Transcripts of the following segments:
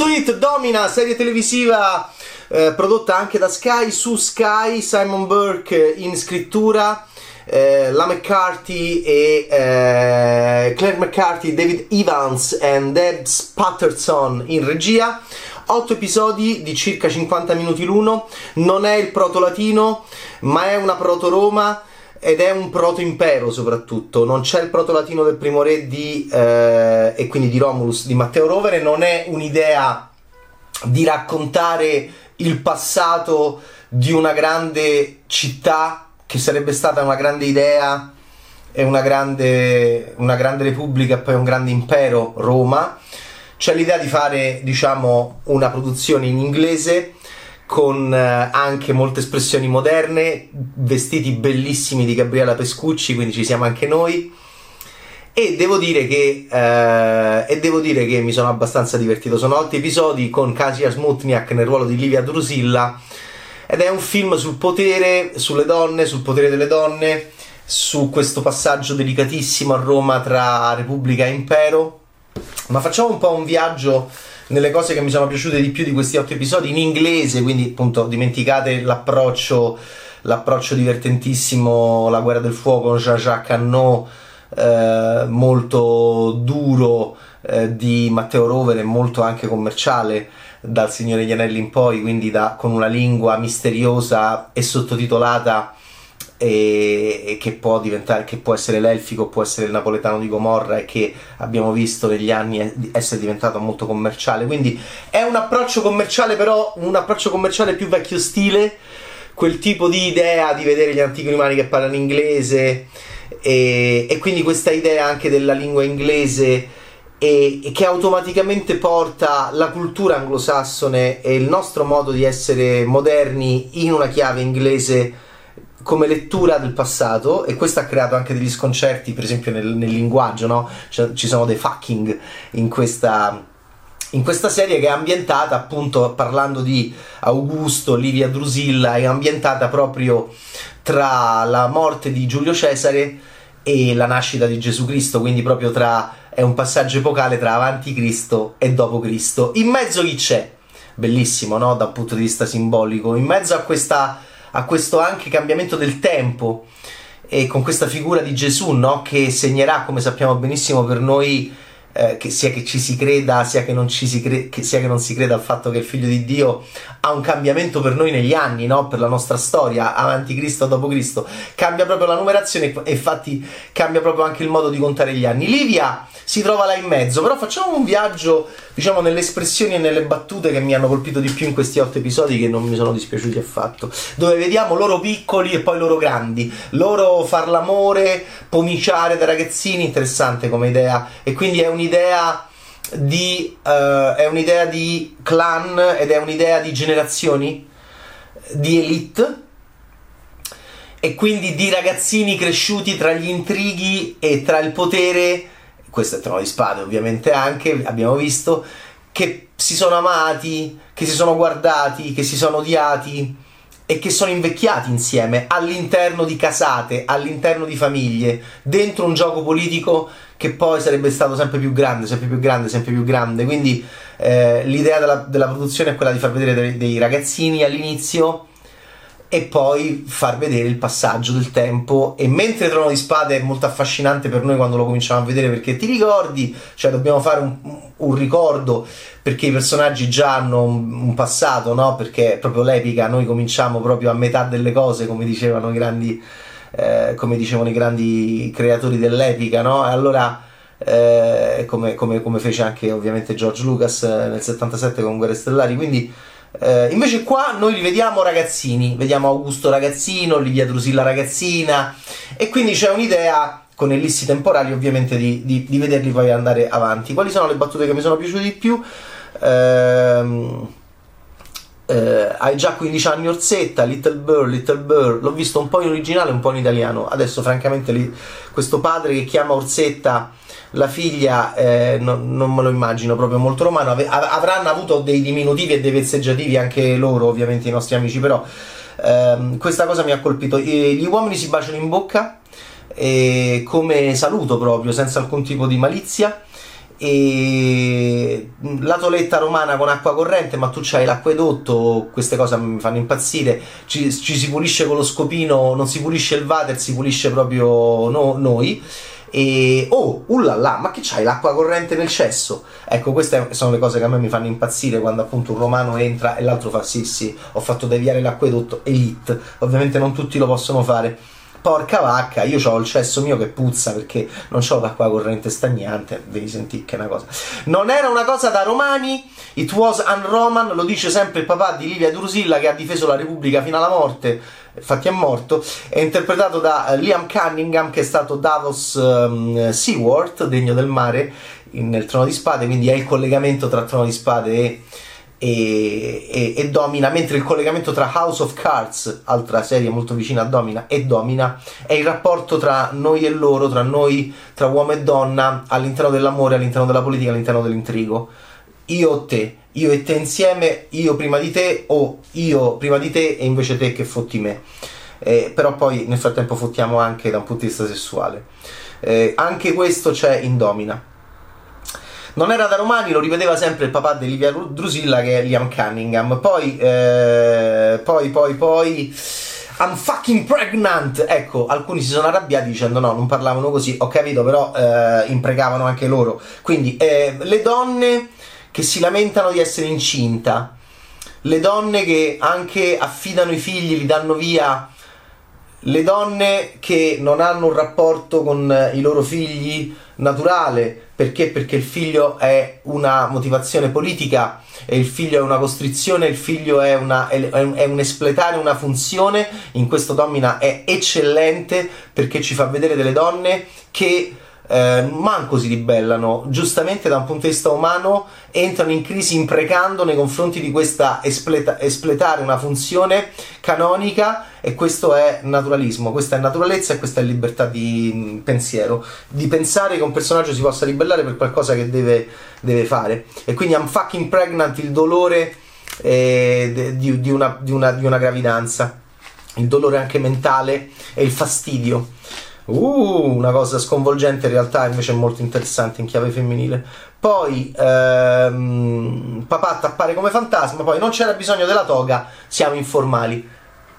Punto It domina serie televisiva eh, prodotta anche da Sky su Sky, Simon Burke in scrittura. Eh, la McCarthy e eh, Claire McCarthy, David Evans e Debs Patterson in regia. 8 episodi di circa 50 minuti l'uno. Non è il proto latino, ma è una proto Roma ed è un proto-impero soprattutto, non c'è il proto-latino del primo re di, eh, e quindi di Romulus di Matteo Rovere, non è un'idea di raccontare il passato di una grande città che sarebbe stata una grande idea e una grande, una grande repubblica e poi un grande impero, Roma. C'è l'idea di fare, diciamo, una produzione in inglese con eh, anche molte espressioni moderne, vestiti bellissimi di Gabriela Pescucci, quindi ci siamo anche noi. E devo dire che, eh, e devo dire che mi sono abbastanza divertito. Sono otto episodi con Kasia Smutniak nel ruolo di Livia Drusilla. Ed è un film sul potere, sulle donne, sul potere delle donne, su questo passaggio delicatissimo a Roma tra Repubblica e Impero. Ma facciamo un po' un viaggio nelle cose che mi sono piaciute di più di questi otto episodi in inglese, quindi appunto dimenticate l'approccio, l'approccio divertentissimo, la guerra del fuoco, Jean-Jacques Annot, eh, molto duro eh, di Matteo Rovere, molto anche commerciale dal Signore degli Anelli in poi, quindi da, con una lingua misteriosa e sottotitolata e, e, che può diventare, che può essere l'elfico, può essere il napoletano di Gomorra e che abbiamo visto negli anni essere diventato molto commerciale. Quindi è un approccio commerciale, però un approccio commerciale più vecchio stile, quel tipo di idea di vedere gli antichi umani che parlano inglese e, e quindi questa idea anche della lingua inglese e, che automaticamente porta la cultura anglosassone e il nostro modo di essere moderni in una chiave inglese come lettura del passato e questo ha creato anche degli sconcerti per esempio nel, nel linguaggio no? cioè, ci sono dei fucking in questa, in questa serie che è ambientata appunto parlando di Augusto, Livia Drusilla è ambientata proprio tra la morte di Giulio Cesare e la nascita di Gesù Cristo quindi proprio tra è un passaggio epocale tra avanti Cristo e dopo Cristo in mezzo chi c'è? bellissimo no? da un punto di vista simbolico in mezzo a questa a questo anche cambiamento del tempo e con questa figura di Gesù no? che segnerà, come sappiamo benissimo, per noi eh, che sia che ci si creda, sia che, non ci si cre- che sia che non si creda al fatto che il figlio di Dio ha un cambiamento per noi negli anni, no? per la nostra storia, avanti Cristo, dopo Cristo, cambia proprio la numerazione e infatti cambia proprio anche il modo di contare gli anni. Livia si trova là in mezzo, però facciamo un viaggio, diciamo, nelle espressioni e nelle battute che mi hanno colpito di più in questi otto episodi che non mi sono dispiaciuti affatto, dove vediamo loro piccoli e poi loro grandi, loro far l'amore, pomiciare da ragazzini, interessante come idea, e quindi è un'idea di, uh, è un'idea di clan ed è un'idea di generazioni, di elite, e quindi di ragazzini cresciuti tra gli intrighi e tra il potere questo è Trono di Spade ovviamente anche, abbiamo visto, che si sono amati, che si sono guardati, che si sono odiati e che sono invecchiati insieme all'interno di casate, all'interno di famiglie, dentro un gioco politico che poi sarebbe stato sempre più grande, sempre più grande, sempre più grande. Quindi eh, l'idea della, della, produzione è quella di far vedere dei, dei ragazzini all'inizio e poi far vedere il passaggio del tempo e mentre Trono di Spade è molto affascinante per noi quando lo cominciamo a vedere perché ti ricordi, cioè dobbiamo fare un, un ricordo perché i personaggi già hanno un, un, passato, no? Perché proprio l'epica, noi cominciamo proprio a metà delle cose come dicevano i grandi, eh, come dicevano i grandi creatori dell'epica, no? E allora... Eh, come, come, come, fece anche ovviamente George Lucas eh, nel 77 con Guerre Stellari quindi eh, invece qua noi li vediamo ragazzini, vediamo Augusto ragazzino, Livia Drusilla ragazzina e quindi c'è un'idea con ellissi temporali ovviamente di, di, di, vederli poi andare avanti. Quali sono le battute che mi sono piaciute di più? Ehm, eh, hai già 15 anni Orsetta, Little Bird, Little Bird, l'ho visto un po' in originale un po' in italiano. Adesso francamente li, questo padre che chiama Orsetta la figlia eh, non, non, me lo immagino proprio molto romano, Ave, avranno avuto dei diminutivi e dei vezzeggiativi anche loro, ovviamente i nostri amici, però ehm, questa cosa mi ha colpito. E gli uomini si baciano in bocca come saluto proprio, senza alcun tipo di malizia. e la toletta romana con acqua corrente, ma tu c'hai l'acquedotto, queste cose mi fanno impazzire. Ci, ci si pulisce con lo scopino, non si pulisce il water, si pulisce proprio no, noi. E oh, ullala, ma che c'hai l'acqua corrente nel cesso? Ecco, queste sono le cose che a me mi fanno impazzire quando appunto un romano entra e l'altro fa sì, sì, ho fatto deviare l'acquedotto elite. Ovviamente non tutti lo possono fare porca vacca, io ho il cesso mio che puzza perché non ho l'acqua corrente stagnante, devi sentire che è una cosa. Non era una cosa da romani, it was un Roman, lo dice sempre il papà di Livia Drusilla che ha difeso la Repubblica fino alla morte, infatti è morto, è interpretato da Liam Cunningham che è stato Davos um, Seaworth, degno del mare, nel Trono di Spade, quindi è il collegamento tra Trono di Spade e e, e, e, Domina, mentre il collegamento tra House of Cards, altra serie molto vicina a Domina, e Domina è il rapporto tra noi e loro, tra noi, tra uomo e donna, all'interno dell'amore, all'interno della politica, all'interno dell'intrigo. Io o te, io e te insieme, io prima di te o io prima di te e invece te che fotti me. Eh, però poi nel frattempo fottiamo anche da un punto di vista sessuale. Eh, anche questo c'è in Domina non era da Romani, lo ripeteva sempre il papà di Livia Drusilla che è Liam Cunningham. Poi, eh, poi, poi, poi. I'm fucking pregnant! Ecco, alcuni si sono arrabbiati dicendo no, non parlavano così, ho capito, però eh, imprecavano anche loro. Quindi, eh, le donne che si lamentano di essere incinta, le donne che anche affidano i figli, li danno via, le donne che non hanno un rapporto con i loro figli naturale, perché? Perché il figlio è una motivazione politica, e il figlio è una costrizione, il figlio è, una, è, è un espletare una funzione, in questo Domina è eccellente perché ci fa vedere delle donne che eh, manco si ribellano, giustamente da un punto di vista umano entrano in crisi imprecando nei confronti di questa espleta- espletare una funzione canonica e questo è naturalismo, questa è naturalezza e questa è libertà di mm, pensiero, di pensare che un personaggio si possa ribellare per qualcosa che deve, deve fare. E quindi I'm fucking pregnant il dolore eh, di, di, una, di, una, di una gravidanza, il dolore anche mentale e il fastidio Uh, una cosa sconvolgente in realtà invece molto interessante in chiave femminile. Poi ehm, papà appare come fantasma, poi non c'era bisogno della toga, siamo informali.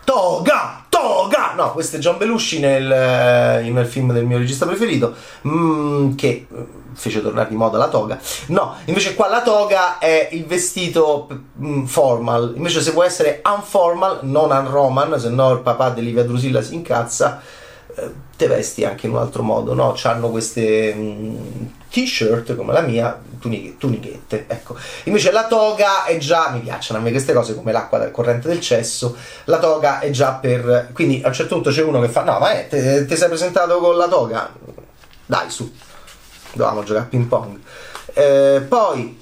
Toga! Toga! No, questo è John Belushi nel, eh, nel film del mio regista preferito, mm, che eh, fece tornare di moda la toga. No, invece qua la toga è il vestito mm, formal. Invece se può essere unformal, non unroman, se no il papà di Livia Drusilla si incazza eh, te vesti anche in un altro modo, no? Hanno queste mh, mm, t-shirt come la mia, tuniche, tunichette, ecco. Invece la toga è già, mi piacciono a me queste cose come l'acqua dal corrente del cesso, la toga è già per, quindi a un certo punto c'è uno che fa, no ma te, te sei presentato con la toga? Dai su, dovevamo giocare a ping pong. Eh, poi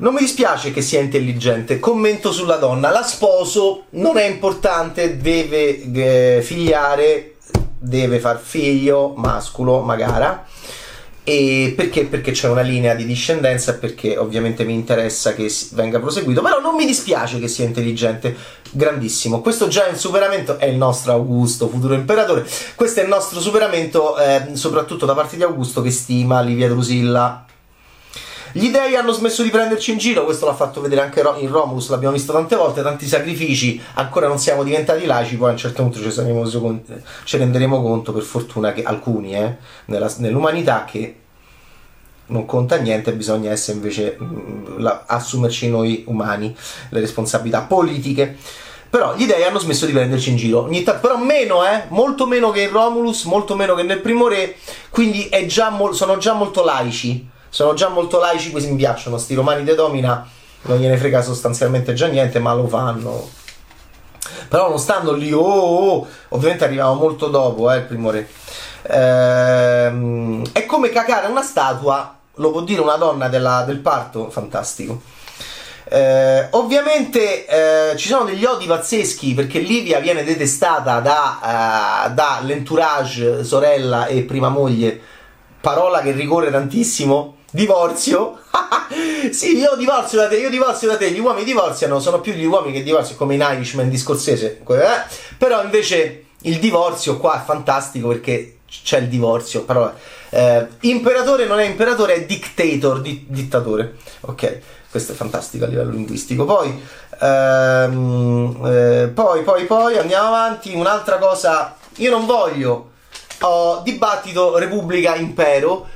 non mi dispiace che sia intelligente, commento sulla donna, la sposo, non è importante, deve eh, figliare, deve far figlio, masculo, magara. E perché? Perché c'è una linea di discendenza perché ovviamente mi interessa che venga proseguito, però non mi dispiace che sia intelligente, grandissimo. Questo già è un superamento, è il nostro Augusto, futuro imperatore. Questo è il nostro superamento, eh, soprattutto da parte di Augusto che stima Livia Drusilla gli dei hanno smesso di prenderci in giro, questo l'ha fatto vedere anche in Romulus, l'abbiamo visto tante volte, tanti sacrifici, ancora non siamo diventati laici, poi a un certo punto ci, saremo, ci renderemo conto, per fortuna, che alcuni, eh, nella, nell'umanità, che non conta niente, bisogna essere invece mm, la, assumerci noi umani le responsabilità politiche. Però gli dei hanno smesso di prenderci in giro. Ogni t- però meno, eh? Molto meno che in Romulus, molto meno che nel primo re. Quindi già mo- sono già molto laici sono già molto laici, questi mi piacciono, sti romani de domina, non gliene frega sostanzialmente già niente, ma lo fanno. Però non stando lì, oh, oh, oh ovviamente arrivava molto dopo, eh, il primo re. Ehm, è come cacare una statua, lo può dire una donna della, del parto, fantastico. Eh, ovviamente eh, ci sono degli odi pazzeschi perché Livia viene detestata da, uh, dall'entourage sorella e prima moglie, parola che ricorre tantissimo Divorzio? sì, io divorzio da te, io divorzio da te. Gli uomini divorziano, sono più gli uomini che divorziano, come in Irishman di Scorsese. Eh? Però invece il divorzio qua è fantastico perché c'è il divorzio, però eh, imperatore non è imperatore, è dictator, di, dittatore. Ok, questo è fantastico a livello linguistico. Poi, ehm, eh, poi, poi, poi andiamo avanti. Un'altra cosa, io non voglio oh, dibattito Repubblica Impero.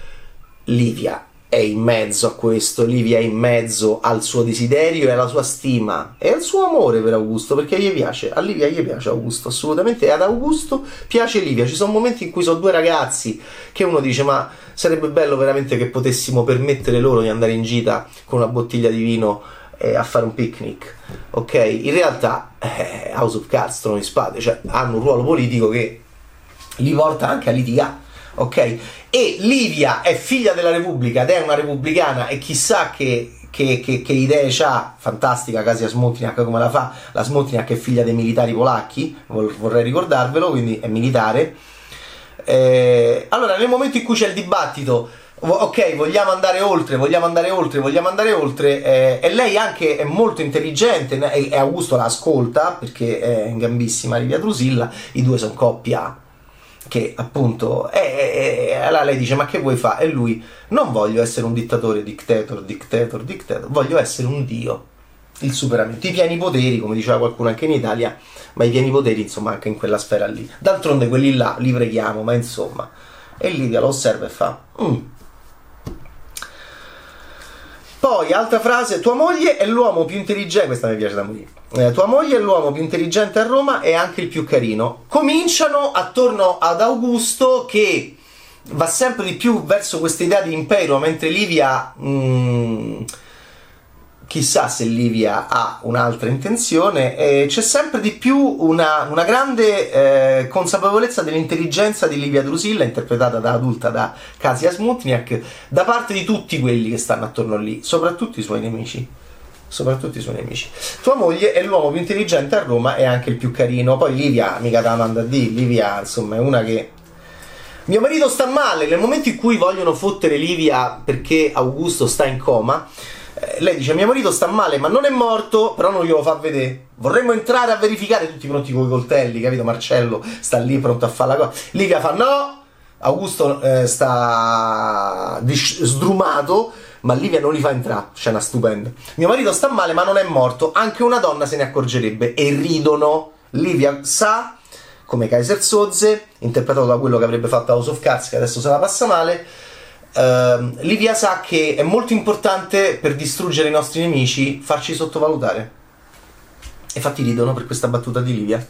Livia è in mezzo a questo, Livia è in mezzo al suo desiderio e alla sua stima e al suo amore per Augusto, perché gli piace, a Livia gli piace Augusto, assolutamente, e ad Augusto piace Livia. Ci sono momenti in cui sono due ragazzi che uno dice ma sarebbe bello veramente che potessimo permettere loro di andare in gita con una bottiglia di vino eh, a fare un picnic, ok? In realtà eh, House of Cards, Trono di Spade, cioè hanno un ruolo politico che li porta anche a litigare ok? E Livia è figlia della Repubblica ed è una repubblicana e chissà che, che, che, che idee ha, fantastica Casia Smontiniak come la fa, la Smontiniak è figlia dei militari polacchi, vorrei ricordarvelo, quindi è militare. Eh, allora, nel momento in cui c'è il dibattito, ok, vogliamo andare oltre, vogliamo andare oltre, vogliamo andare oltre, eh, e lei anche è molto intelligente, e, Augusto la ascolta perché è in gambissima Livia Drusilla, i due sono coppia che appunto è, è, allora lei dice ma che vuoi fare? E lui non voglio essere un dittatore, dictator, dictator, dictator, voglio essere un dio, il superamento, i pieni poteri, come diceva qualcuno anche in Italia, ma i pieni poteri insomma anche in quella sfera lì. D'altronde quelli là li preghiamo, ma insomma. E Livia lo osserva e fa... Mm, poi, altra frase, tua moglie è l'uomo più intelligente, questa mi piace da morire. Eh, tua moglie è l'uomo più intelligente a Roma e anche il più carino. Cominciano attorno ad Augusto che va sempre di più verso questa idea di impero, mentre Livia... Mm, chissà se Livia ha un'altra intenzione, eh, c'è sempre di più una, una grande eh, consapevolezza dell'intelligenza di Livia Drusilla, interpretata da adulta da Kasia Smutniak, da parte di tutti quelli che stanno attorno lì, soprattutto i suoi nemici. Soprattutto i suoi nemici. Tua moglie è l'uomo più intelligente a Roma e anche il più carino. Poi Livia, mica da manda a dire, Livia insomma è una che mio marito sta male, nel momento in cui vogliono fottere Livia perché Augusto sta in coma, lei dice mio marito sta male ma non è morto però non glielo fa vedere. Vorremmo entrare a verificare tutti pronti con i coltelli capito? Marcello sta lì pronto a fare la cosa. Livia fa no. Augusto eh, sta sdrumato ma Livia non li fa entrare. Scena stupenda. Mio marito sta male ma non è morto. Anche una donna se ne accorgerebbe. E ridono. Livia sa come Kaiser Soze interpretato da quello che avrebbe fatto House of Cards che adesso se la passa male Uh, Livia sa che è molto importante per distruggere i nostri nemici farci sottovalutare. E infatti ridono per questa battuta di Livia.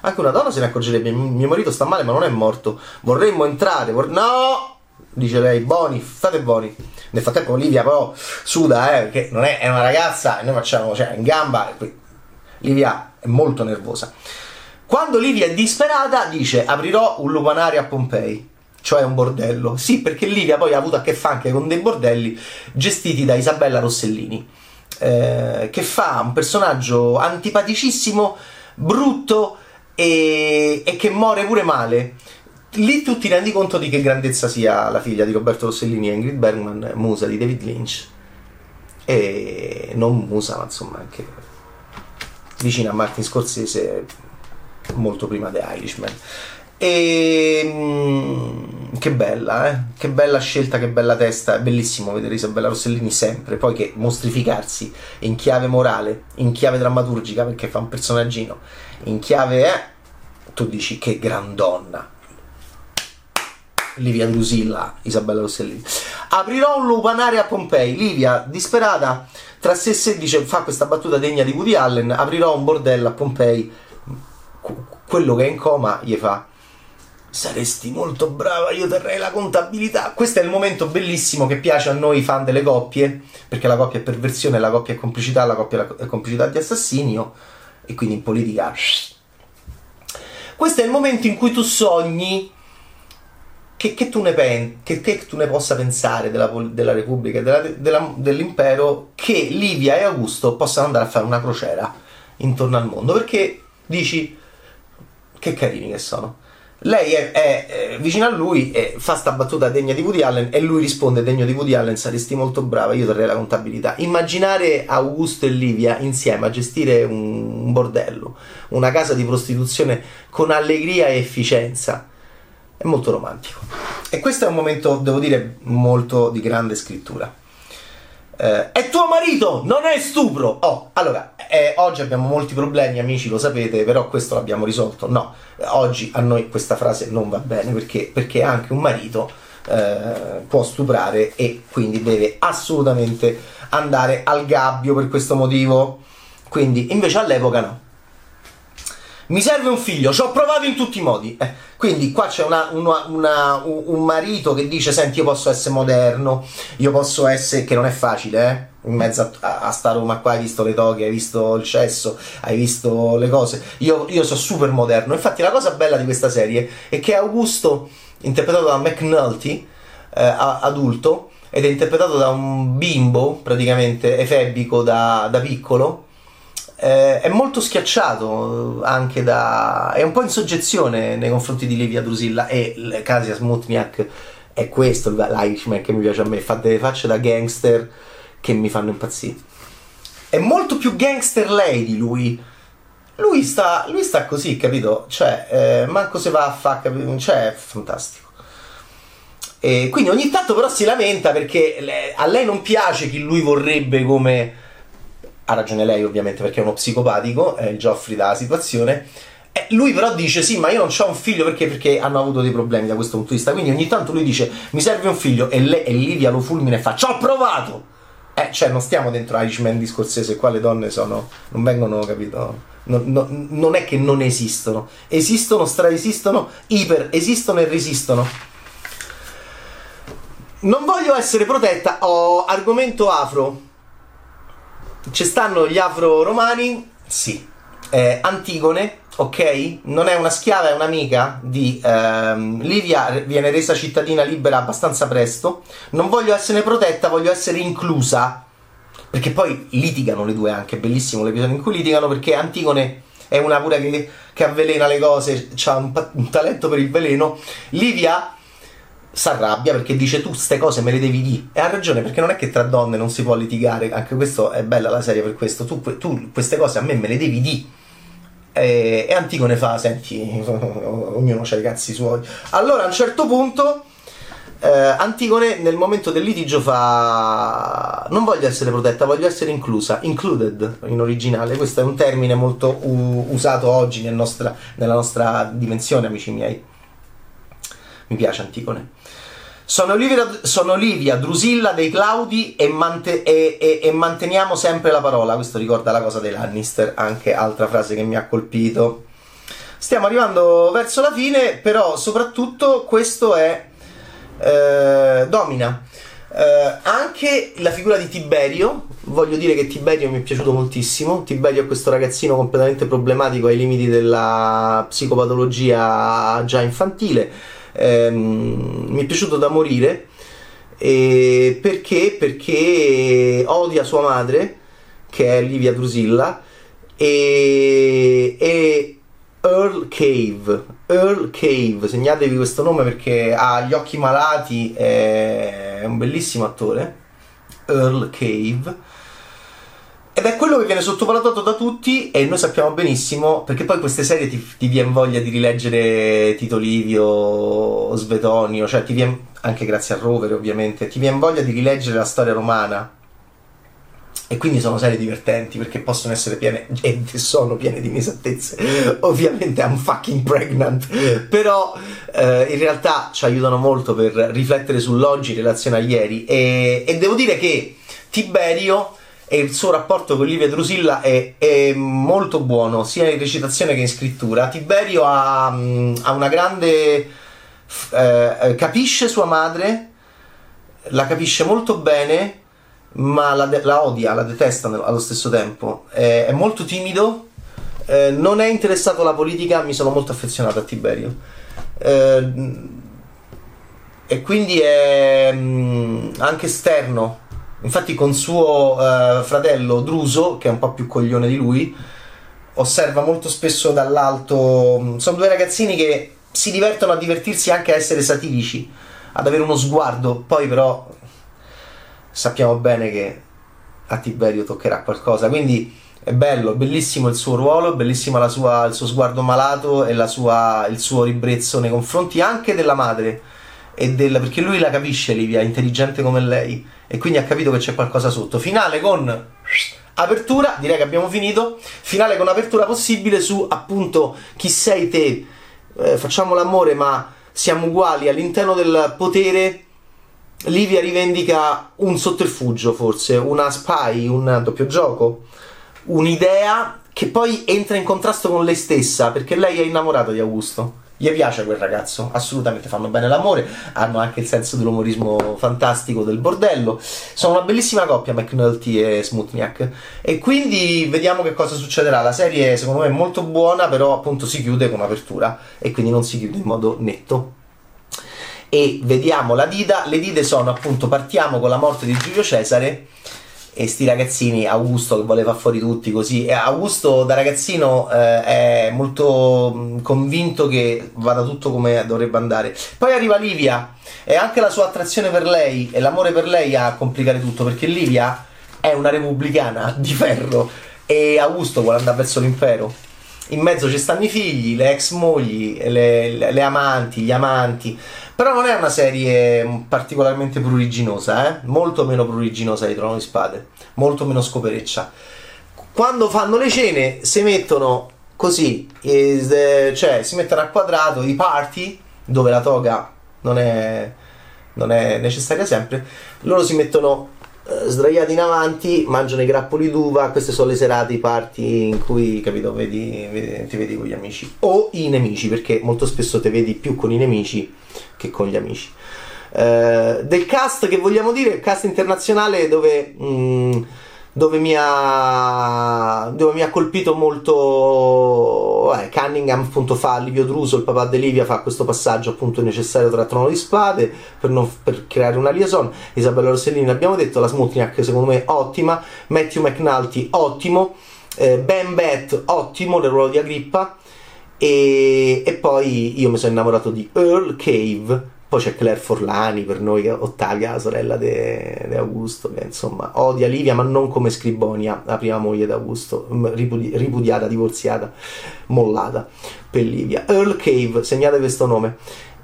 Anche una donna se ne accorgerebbe: mio marito sta male, ma non è morto. Vorremmo entrare. Vor- no! Dice lei, buoni, state buoni. Nel frattempo Livia però suda, eh, che non è, è una ragazza e noi facciamo, cioè, in gamba. Livia è molto nervosa. Quando Livia è disperata, dice: Aprirò un lupanario a Pompei cioè un bordello. Sì, perché Livia poi ha avuto a che fare anche con dei bordelli gestiti da Isabella Rossellini, eh, che fa un personaggio antipaticissimo, brutto e, e che muore pure male. Lì tu ti rendi conto di che grandezza sia la figlia di Roberto Rossellini Ingrid Bergman, musa di David Lynch. E non musa, ma insomma anche vicina a Martin Scorsese molto prima di Irishman. E mm, che bella, eh? Che bella scelta, che bella testa. È bellissimo vedere Isabella Rossellini sempre. Poi che mostrificarsi in chiave morale, in chiave drammaturgica, perché fa un personaggino, in chiave, eh, tu dici che gran donna. Livia Drusilla, Isabella Rossellini. Aprirò un lupanare a Pompei. Livia, disperata, tra sé e sé dice, fa questa battuta degna di Woody Allen, aprirò un bordello a Pompei. Quello che è in coma gli fa saresti molto brava, io terrei la contabilità. Questo è il momento bellissimo che piace a noi fan delle coppie, perché la coppia è perversione, la coppia è complicità, la coppia è complicità di assassinio, e quindi in politica... Questo è il momento in cui tu sogni che, che, tu, ne pen- che, che tu ne possa pensare della, della Repubblica, della, della, dell'impero, che Livia e Augusto possano andare a fare una crociera intorno al mondo, perché dici che carini che sono lei è, è, è, vicino a lui e fa sta battuta degna di Woody Allen e lui risponde degno di Woody Allen saresti molto brava io terrei la contabilità immaginare Augusto e Livia insieme a gestire un, un bordello una casa di prostituzione con allegria e efficienza è molto romantico. E questo è un momento, devo dire, molto di grande scrittura. Eh, è tuo marito, non è stupro. Oh, allora, eh, oggi abbiamo molti problemi, amici, lo sapete, però questo l'abbiamo risolto. No, oggi a noi questa frase non va bene perché, perché anche un marito eh, può stuprare e quindi deve assolutamente andare al gabbio per questo motivo. Quindi, invece all'epoca no. Mi serve un figlio, ci ho provato in tutti i modi. Eh, quindi qua c'è una, una, una, un marito che dice: Senti, io posso essere moderno, io posso essere. che non è facile, eh? In mezzo a, a, sta Roma qua hai visto le toghe, hai visto il cesso, hai visto le cose. Io, io sono super moderno. Infatti, la cosa bella di questa serie è che Augusto, interpretato da McNulty, eh, adulto, ed è interpretato da un bimbo praticamente efebico da, da piccolo eh, è molto schiacciato anche da... è un po' in soggezione nei confronti di Livia Drusilla e Kasia Smutniak è questo l'Irishman che mi piace a me, fa delle facce da gangster che mi fanno impazzire. È molto più gangster lei di lui. Lui sta, lui sta così, capito? Cioè, eh, manco se va a fare, cioè, è fantastico. E quindi ogni tanto però si lamenta perché a lei non piace chi lui vorrebbe come ha ragione lei ovviamente perché è uno psicopatico, è il Geoffrey della situazione. E lui però dice sì, ma io non ho un figlio perché? Perché hanno avuto dei problemi da questo punto di vista. Quindi ogni tanto lui dice mi serve un figlio e, le, e Livia lo fulmina e fa ci ho provato. Eh, cioè non stiamo dentro Irishman di Scorsese, qua le donne sono, non vengono, capito? Non, non, non è che non esistono, esistono, straesistono, iper esistono e resistono. Non voglio essere protetta, ho argomento afro ci stanno gli afro-romani? Sì. Eh, Antigone, ok? Non è una schiava, è un'amica di ehm, Livia, viene resa cittadina libera abbastanza presto. Non voglio essere protetta, voglio essere inclusa. Perché poi litigano le due anche, bellissimo l'episodio in cui litigano perché Antigone è una pure che, che avvelena le cose, ha un, un talento per il veleno. Livia si arrabbia perché dice tu queste cose me le devi dire e ha ragione perché non è che tra donne non si può litigare. Anche questo è bella la serie per questo. Tu, tu queste cose a me me le devi dire e, e Antigone fa senti ognuno ha i cazzi suoi allora a un certo punto eh, Antigone nel momento del litigio fa non voglio essere protetta voglio essere inclusa included in originale. Questo è un termine molto u- usato oggi nel nostra, nella nostra dimensione amici miei. Mi piace Antigone sono Olivia, sono Olivia Drusilla dei Claudi e, mante- e, e, e, manteniamo sempre la parola. Questo ricorda la cosa dei Lannister, anche altra frase che mi ha colpito. Stiamo arrivando verso la fine, però soprattutto questo è eh, Domina. Eh, anche la figura di Tiberio, voglio dire che Tiberio mi è piaciuto moltissimo. Tiberio è questo ragazzino completamente problematico ai limiti della psicopatologia già infantile ehm, mi è piaciuto da morire eh, perché? Perché odia sua madre, che è Livia Drusilla, e, e Earl Cave. Earl Cave, segnatevi questo nome perché ha gli occhi malati, è un bellissimo attore. Earl Cave ed è quello che viene sottovalutato da tutti e noi sappiamo benissimo, perché poi queste serie ti, ti viene voglia di rileggere Tito Livio, Svetonio, cioè ti viene, anche grazie a Rovere ovviamente, ti viene voglia di rileggere la storia romana. E quindi sono serie divertenti perché possono essere piene, e sono piene di inesattezze. Ovviamente I'm fucking pregnant. Però eh, in realtà ci aiutano molto per riflettere sull'oggi in relazione a ieri. E, e devo dire che Tiberio e il suo rapporto con Livia Drusilla è, è, molto buono, sia in recitazione che in scrittura. Tiberio ha, ha una grande... Eh, capisce sua madre, la capisce molto bene, ma la, la odia, la detesta allo stesso tempo. È, è molto timido, eh, non è interessato alla politica, mi sono molto affezionato a Tiberio. Eh, e quindi è mh, anche esterno Infatti con suo uh, fratello Druso, che è un po' più coglione di lui, osserva molto spesso dall'alto. Mm, sono due ragazzini che si divertono a divertirsi anche a essere satirici, ad avere uno sguardo. Poi però sappiamo bene che a Tiberio toccherà qualcosa. Quindi è bello, bellissimo il suo ruolo, bellissimo il suo sguardo malato e sua, il suo ribrezzo nei confronti anche della madre. Del, perché lui la capisce Livia, intelligente come lei e quindi ha capito che c'è qualcosa sotto. Finale con apertura, direi che abbiamo finito. Finale con apertura possibile su appunto chi sei te. Eh, facciamo l'amore, ma siamo uguali all'interno del potere. Livia rivendica un sotterfugio, forse, una spy, un doppio gioco, un'idea che poi entra in contrasto con lei stessa, perché lei è innamorata di Augusto. Gli piace quel ragazzo, assolutamente fanno bene l'amore, hanno anche il senso dell'umorismo fantastico del bordello. Sono una bellissima coppia McNulty e Smutniak e quindi vediamo che cosa succederà. La serie secondo me è molto buona, però appunto si chiude con apertura e quindi non si chiude in modo netto. E vediamo la dita, le dite sono appunto partiamo con la morte di Giulio Cesare e sti ragazzini, Augusto che voleva fuori tutti così, Augusto da ragazzino eh, è molto convinto che vada tutto come dovrebbe andare. Poi arriva Livia e anche la sua attrazione per lei e l'amore per lei a complicare tutto, perché Livia è una repubblicana di ferro e Augusto vuole andare verso l'impero. In mezzo ci stanno i figli, le ex mogli, le, le, le amanti, gli amanti. Però non è una serie particolarmente pruriginosa, eh? molto meno pruriginosa di Trono di Spade, molto meno scopereccia. Quando fanno le cene si mettono così, eh, cioè si mettono a quadrato i party, dove la toga non è, non è necessaria sempre, loro si mettono sdraiati in avanti, mangiano i grappoli d'uva, queste sono le serate, i party in cui, capito, vedi, vedi, ti vedi con gli amici o i nemici, perché molto spesso ti vedi più con i nemici che con gli amici. Uh, del cast che vogliamo dire, cast internazionale dove, mh, mm, dove, mi, ha, dove mi ha colpito molto eh, Cunningham appunto fa Livio Druso, il papà di Livia fa questo passaggio appunto necessario tra Trono di Spade per, non, per creare una liaison. Isabella Rossellini abbiamo detto, la Smutniak secondo me ottima. Matthew McNulty ottimo. Eh, Ben Beth ottimo nel ruolo di Agrippa. E, e poi io mi sono innamorato di Earl Cave poi c'è Claire Forlani per noi, Ottavia, la sorella di Augusto, che insomma odia Livia, ma non come Scribonia, la prima moglie di Augusto, ripudi- ripudiata, divorziata, mollata per Livia. Earl Cave, segnate questo nome.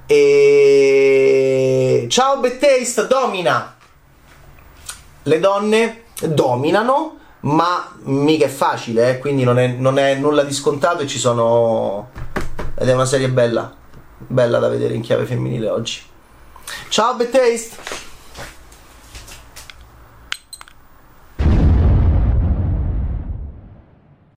E... Ciao Bettaste, domina! Le donne dominano ma mica è facile, eh? quindi non è, non è, nulla di scontato e ci sono... ed è una serie bella, bella da vedere in chiave femminile oggi. Ciao Betaste!